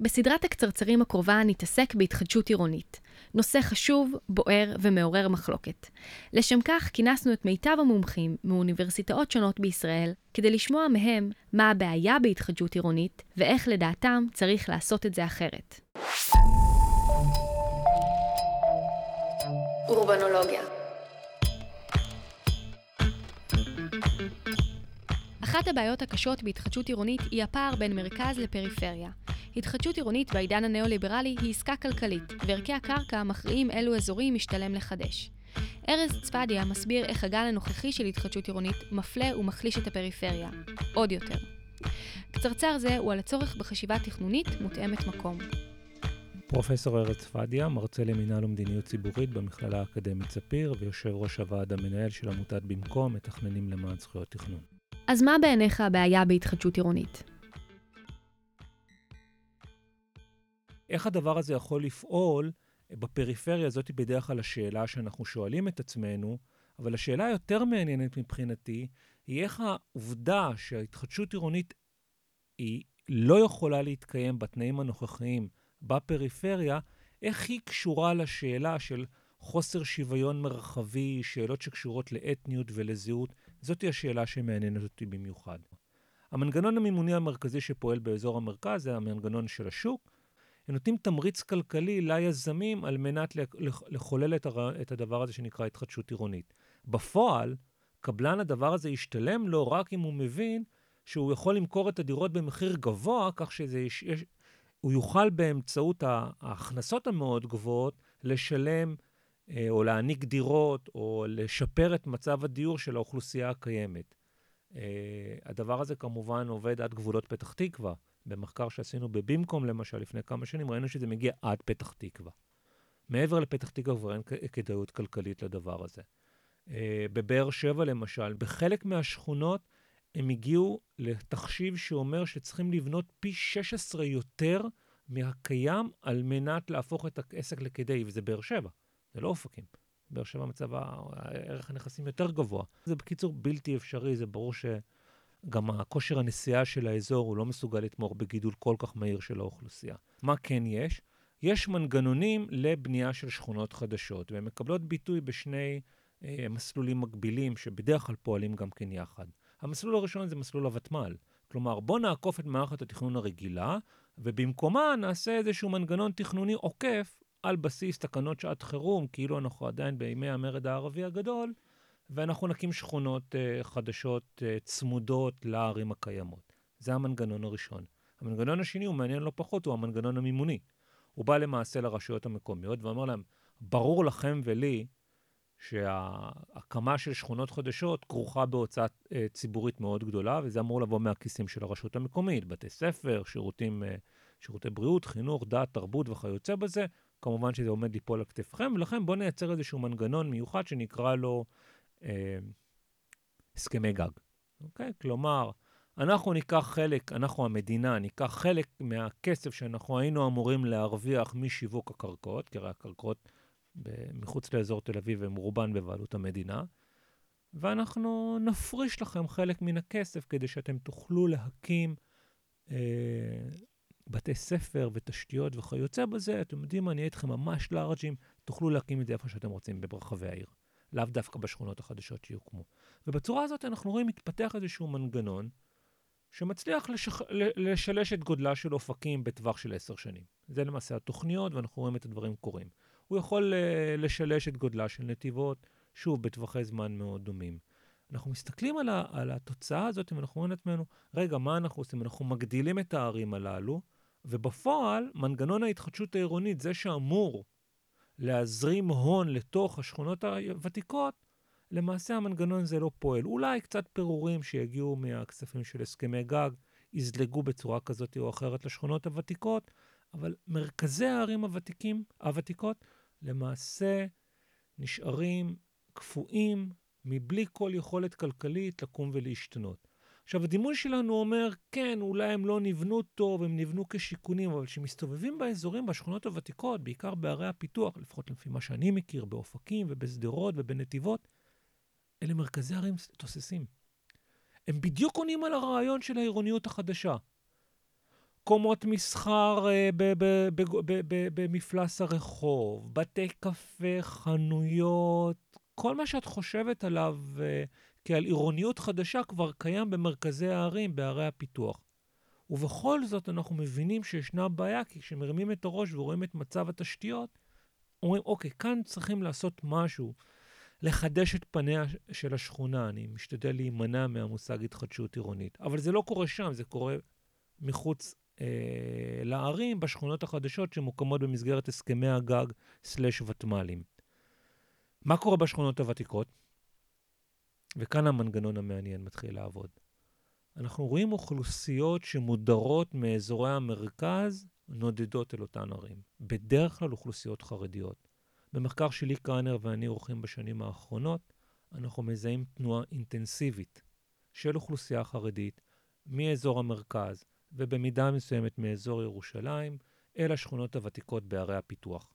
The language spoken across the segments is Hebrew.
בסדרת הקצרצרים הקרובה נתעסק בהתחדשות עירונית. נושא חשוב, בוער ומעורר מחלוקת. לשם כך כינסנו את מיטב המומחים מאוניברסיטאות שונות בישראל, כדי לשמוע מהם מה הבעיה בהתחדשות עירונית, ואיך לדעתם צריך לעשות את זה אחרת. אורבנולוגיה אחת הבעיות הקשות בהתחדשות עירונית היא הפער בין מרכז לפריפריה. התחדשות עירונית בעידן הניאו-ליברלי היא עסקה כלכלית, וערכי הקרקע מכריעים אילו אזורים משתלם לחדש. ארז צפדיה מסביר איך הגל הנוכחי של התחדשות עירונית מפלה ומחליש את הפריפריה. עוד יותר. קצרצר זה הוא על הצורך בחשיבה תכנונית מותאמת מקום. פרופסור ארז צפדיה, מרצה למינהל ומדיניות ציבורית במכללה האקדמית ספיר ויושב ראש הוועד המנהל של עמותת במקום, מתכננים למען זכויות תכנון. אז מה בעיניך הבעיה בהתחדשות עירונית? איך הדבר הזה יכול לפעול בפריפריה, זאת בדרך כלל השאלה שאנחנו שואלים את עצמנו, אבל השאלה היותר מעניינת מבחינתי, היא איך העובדה שההתחדשות עירונית היא לא יכולה להתקיים בתנאים הנוכחיים בפריפריה, איך היא קשורה לשאלה של חוסר שוויון מרחבי, שאלות שקשורות לאתניות ולזהות, זאתי השאלה שמעניינת אותי במיוחד. המנגנון המימוני המרכזי שפועל באזור המרכז זה המנגנון של השוק. הם נותנים תמריץ כלכלי ליזמים על מנת לחולל את הדבר הזה שנקרא התחדשות עירונית. בפועל, קבלן הדבר הזה ישתלם לו רק אם הוא מבין שהוא יכול למכור את הדירות במחיר גבוה, כך שהוא יוכל באמצעות ההכנסות המאוד גבוהות לשלם אה, או להעניק דירות, או לשפר את מצב הדיור של האוכלוסייה הקיימת. Uh, הדבר הזה כמובן עובד עד גבולות פתח תקווה. במחקר שעשינו בבימקום, למשל, לפני כמה שנים, ראינו שזה מגיע עד פתח תקווה. מעבר לפתח תקווה כבר אין כדאיות כלכלית לדבר הזה. Uh, בבאר שבע, למשל, בחלק מהשכונות הם הגיעו לתחשיב שאומר שצריכים לבנות פי 16 יותר מהקיים על מנת להפוך את העסק לכדאי, וזה באר שבע. זה לא אופקים. באר שבע מצב הערך הנכסים יותר גבוה. זה בקיצור בלתי אפשרי, זה ברור שגם הכושר הנסיעה של האזור הוא לא מסוגל לתמוך בגידול כל כך מהיר של האוכלוסייה. מה כן יש? יש מנגנונים לבנייה של שכונות חדשות, והן מקבלות ביטוי בשני אה, מסלולים מקבילים, שבדרך כלל פועלים גם כן יחד. המסלול הראשון זה מסלול הוותמ"ל. כלומר, בוא נעקוף את מערכת התכנון הרגילה, ובמקומה נעשה איזשהו מנגנון תכנוני עוקף על בסיס תקנות שעת חירום, כאילו אנחנו עדיין בימי המרד הערבי הגדול, ואנחנו נקים שכונות uh, חדשות uh, צמודות לערים הקיימות. זה המנגנון הראשון. המנגנון השני, הוא מעניין לא פחות, הוא המנגנון המימוני. הוא בא למעשה לרשויות המקומיות ואומר להם, ברור לכם ולי שההקמה של שכונות חדשות כרוכה בהוצאה uh, ציבורית מאוד גדולה, וזה אמור לבוא מהכיסים של הרשות המקומית, בתי ספר, שירותים, שירותי בריאות, חינוך, דת, תרבות וכיוצא בזה, כמובן שזה עומד ליפול על כתפכם, ולכן בואו נייצר איזשהו מנגנון מיוחד שנקרא לו אה, הסכמי גג. אוקיי? כלומר, אנחנו ניקח חלק, אנחנו המדינה, ניקח חלק מהכסף שאנחנו היינו אמורים להרוויח משיווק הקרקעות, כי הרי הקרקעות מחוץ לאזור תל אביב הן רובן בבעלות המדינה, ואנחנו נפריש לכם חלק מן הכסף כדי שאתם תוכלו להקים אה, בתי ספר ותשתיות וכיוצא בזה, אתם יודעים מה, אני אהיה איתכם ממש לארג'ים, תוכלו להקים את זה איפה שאתם רוצים ברחבי העיר. לאו דווקא בשכונות החדשות שיוקמו. ובצורה הזאת אנחנו רואים מתפתח איזשהו מנגנון שמצליח לשח... לשלש את גודלה של אופקים בטווח של עשר שנים. זה למעשה התוכניות, ואנחנו רואים את הדברים קורים. הוא יכול uh, לשלש את גודלה של נתיבות, שוב, בטווחי זמן מאוד דומים. אנחנו מסתכלים על, ה... על התוצאה הזאת, ואנחנו אומרים לעצמנו, רגע, מה אנחנו עושים? אנחנו מגדילים את הערים הללו, ובפועל, מנגנון ההתחדשות העירונית, זה שאמור להזרים הון לתוך השכונות הוותיקות, למעשה המנגנון הזה לא פועל. אולי קצת פירורים שיגיעו מהכספים של הסכמי גג, יזלגו בצורה כזאת או אחרת לשכונות הוותיקות, אבל מרכזי הערים הוותיקים, הוותיקות למעשה נשארים קפואים מבלי כל יכולת כלכלית לקום ולהשתנות. עכשיו, הדימוי שלנו אומר, כן, אולי הם לא נבנו טוב, הם נבנו כשיכונים, אבל כשמסתובבים באזורים, בשכונות הוותיקות, בעיקר בערי הפיתוח, לפחות לפי מה שאני מכיר, באופקים ובשדרות ובנתיבות, אלה מרכזי ערים תוססים. הם בדיוק עונים על הרעיון של העירוניות החדשה. מקומות מסחר אה, במפלס הרחוב, בתי קפה, חנויות, כל מה שאת חושבת עליו אה, כעל עירוניות חדשה כבר קיים במרכזי הערים, בערי הפיתוח. ובכל זאת אנחנו מבינים שישנה בעיה, כי כשמרימים את הראש ורואים את מצב התשתיות, אומרים, אוקיי, כאן צריכים לעשות משהו, לחדש את פניה של השכונה. אני משתדל להימנע מהמושג התחדשות עירונית. אבל זה לא קורה שם, זה קורה מחוץ אה, לערים, בשכונות החדשות שמוקמות במסגרת הסכמי הגג סלש ותמ"לים. מה קורה בשכונות הוותיקות? וכאן המנגנון המעניין מתחיל לעבוד. אנחנו רואים אוכלוסיות שמודרות מאזורי המרכז, נודדות אל אותן ערים. בדרך כלל אוכלוסיות חרדיות. במחקר שלי קריינר ואני עורכים בשנים האחרונות, אנחנו מזהים תנועה אינטנסיבית של אוכלוסייה חרדית מאזור המרכז ובמידה מסוימת מאזור ירושלים אל השכונות הוותיקות בערי הפיתוח.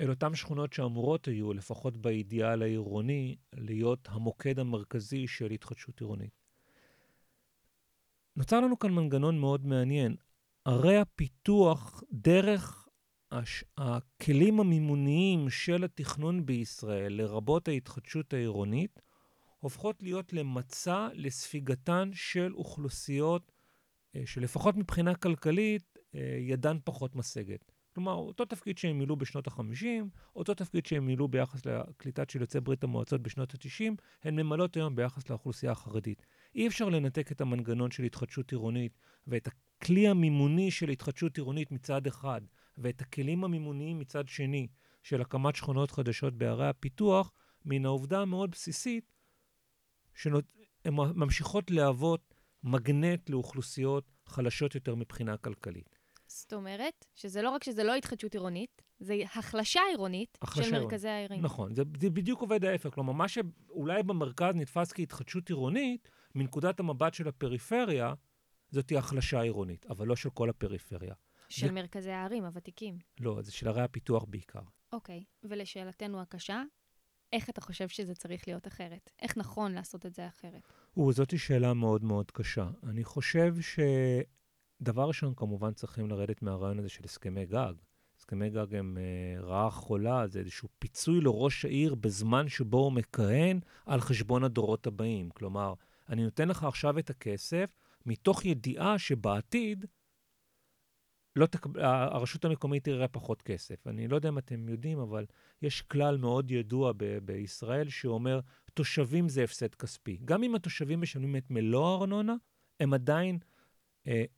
אל אותן שכונות שאמורות היו, לפחות באידיאל העירוני, להיות המוקד המרכזי של התחדשות עירונית. נוצר לנו כאן מנגנון מאוד מעניין. ערי הפיתוח, דרך הש... הכלים המימוניים של התכנון בישראל, לרבות ההתחדשות העירונית, הופכות להיות למצע לספיגתן של אוכלוסיות אה, שלפחות מבחינה כלכלית אה, ידן פחות משגת. כלומר, אותו תפקיד שהם מילאו בשנות ה-50, אותו תפקיד שהם מילאו ביחס לקליטת של יוצאי ברית המועצות בשנות ה-90, הן ממלאות היום ביחס לאוכלוסייה החרדית. אי אפשר לנתק את המנגנון של התחדשות עירונית ואת הכלי המימוני של התחדשות עירונית מצד אחד, ואת הכלים המימוניים מצד שני של הקמת שכונות חדשות בערי הפיתוח, מן העובדה המאוד בסיסית שהן ממשיכות להוות מגנט לאוכלוסיות חלשות יותר מבחינה כלכלית. זאת אומרת, שזה לא רק שזה לא התחדשות עירונית, זה החלשה עירונית החלשה של עירונית. מרכזי הערים. נכון, זה, זה בדיוק עובד ההפך. כלומר, מה שאולי במרכז נתפס כהתחדשות עירונית, מנקודת המבט של הפריפריה, זאת החלשה עירונית, אבל לא של כל הפריפריה. של ו... מרכזי הערים הוותיקים. לא, זה של ערי הפיתוח בעיקר. אוקיי, ולשאלתנו הקשה, איך אתה חושב שזה צריך להיות אחרת? איך נכון לעשות את זה אחרת? או, זאת שאלה מאוד מאוד קשה. אני חושב שדבר ראשון, כמובן צריכים לרדת מהרעיון הזה של הסכמי גג. הסכמי גג הם uh, רעה חולה, זה איזשהו פיצוי לראש העיר בזמן שבו הוא מכהן על חשבון הדורות הבאים. כלומר, אני נותן לך עכשיו את הכסף, מתוך ידיעה שבעתיד לא תק... הרשות המקומית תראה פחות כסף. אני לא יודע אם אתם יודעים, אבל יש כלל מאוד ידוע ב- בישראל שאומר, תושבים זה הפסד כספי. גם אם התושבים משלמים את מלוא הארנונה, הם עדיין אה,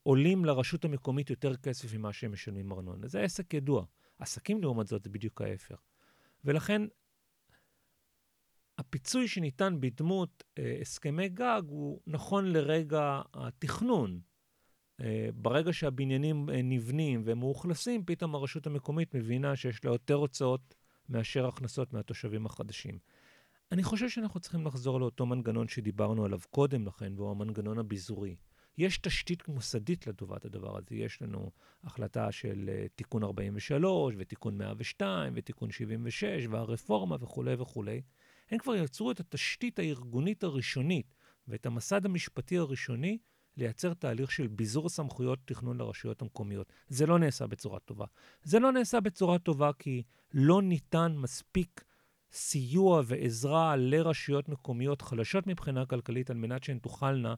עולים לרשות המקומית יותר כסף ממה שהם משלמים ארנונה. זה עסק ידוע. עסקים, לעומת זאת, זה בדיוק ההפך. ולכן, הפיצוי שניתן בדמות אה, הסכמי גג הוא נכון לרגע התכנון. אה, ברגע שהבניינים אה, נבנים והם מאוכלסים, פתאום הרשות המקומית מבינה שיש לה יותר הוצאות מאשר הכנסות מהתושבים החדשים. אני חושב שאנחנו צריכים לחזור לאותו מנגנון שדיברנו עליו קודם לכן, והוא המנגנון הביזורי. יש תשתית מוסדית לטובת הדבר הזה. יש לנו החלטה של uh, תיקון 43, ותיקון 102, ותיקון 76, והרפורמה וכולי וכולי. הם כבר יצרו את התשתית הארגונית הראשונית ואת המסד המשפטי הראשוני לייצר תהליך של ביזור סמכויות תכנון לרשויות המקומיות. זה לא נעשה בצורה טובה. זה לא נעשה בצורה טובה כי לא ניתן מספיק סיוע ועזרה לרשויות מקומיות חלשות מבחינה כלכלית על מנת שהן תוכלנה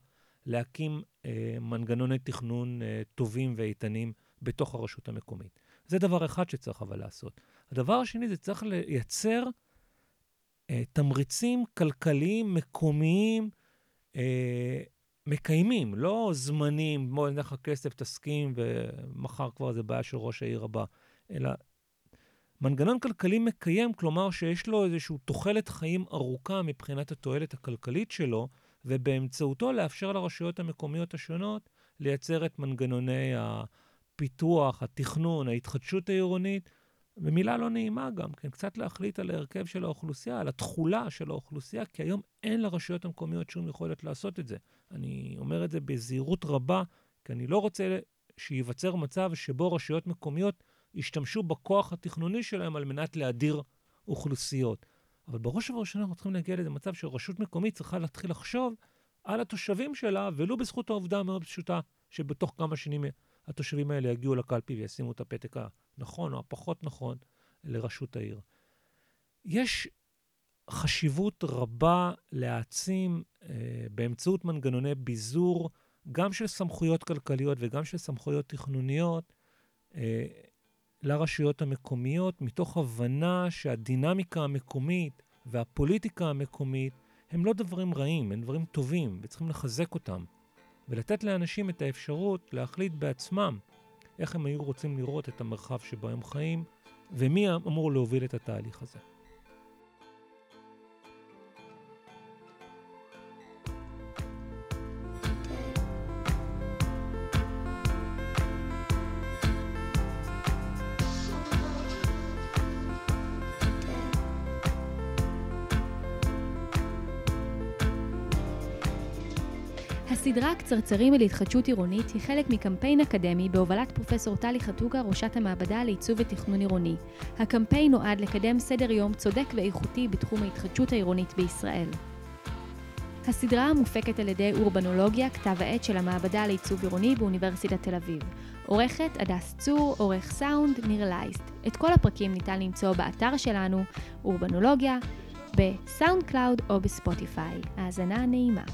להקים אה, מנגנוני תכנון אה, טובים ואיתנים בתוך הרשות המקומית. זה דבר אחד שצריך אבל לעשות. הדבר השני זה צריך לייצר אה, תמריצים כלכליים מקומיים אה, מקיימים, לא זמנים, בוא ניתן לך כסף, תסכים, ומחר כבר זה בעיה של ראש העיר הבא, אלא מנגנון כלכלי מקיים, כלומר שיש לו איזושהי תוחלת חיים ארוכה מבחינת התועלת הכלכלית שלו, ובאמצעותו לאפשר לרשויות המקומיות השונות לייצר את מנגנוני הפיתוח, התכנון, ההתחדשות העירונית, ומילה לא נעימה גם כן, קצת להחליט על ההרכב של האוכלוסייה, על התכולה של האוכלוסייה, כי היום אין לרשויות המקומיות שום יכולת לעשות את זה. אני אומר את זה בזהירות רבה, כי אני לא רוצה שייווצר מצב שבו רשויות מקומיות ישתמשו בכוח התכנוני שלהם על מנת להדיר אוכלוסיות. אבל בראש ובראשונה אנחנו צריכים להגיע לאיזה מצב שרשות מקומית צריכה להתחיל לחשוב על התושבים שלה, ולו בזכות העובדה המאוד פשוטה, שבתוך כמה שנים התושבים האלה יגיעו לקלפי וישימו את הפתק הנכון או הפחות נכון לראשות העיר. יש חשיבות רבה להעצים אה, באמצעות מנגנוני ביזור, גם של סמכויות כלכליות וגם של סמכויות תכנוניות, אה, לרשויות המקומיות, מתוך הבנה שהדינמיקה המקומית והפוליטיקה המקומית הם לא דברים רעים, הם דברים טובים, וצריכים לחזק אותם. ולתת לאנשים את האפשרות להחליט בעצמם איך הם היו רוצים לראות את המרחב שבו הם חיים, ומי אמור להוביל את התהליך הזה. הסדרה קצרצרים על התחדשות עירונית היא חלק מקמפיין אקדמי בהובלת פרופסור טלי חתוגה, ראשת המעבדה לעיצוב ותכנון עירוני. הקמפיין נועד לקדם סדר יום צודק ואיכותי בתחום ההתחדשות העירונית בישראל. הסדרה מופקת על ידי אורבנולוגיה, כתב העת של המעבדה לעיצוב עירוני באוניברסיטת תל אביב. עורכת הדס צור, עורך סאונד ניר לייסט. את כל הפרקים ניתן למצוא באתר שלנו, אורבנולוגיה, בסאונד קלאוד או בספוטיפיי. האזנה נעימה.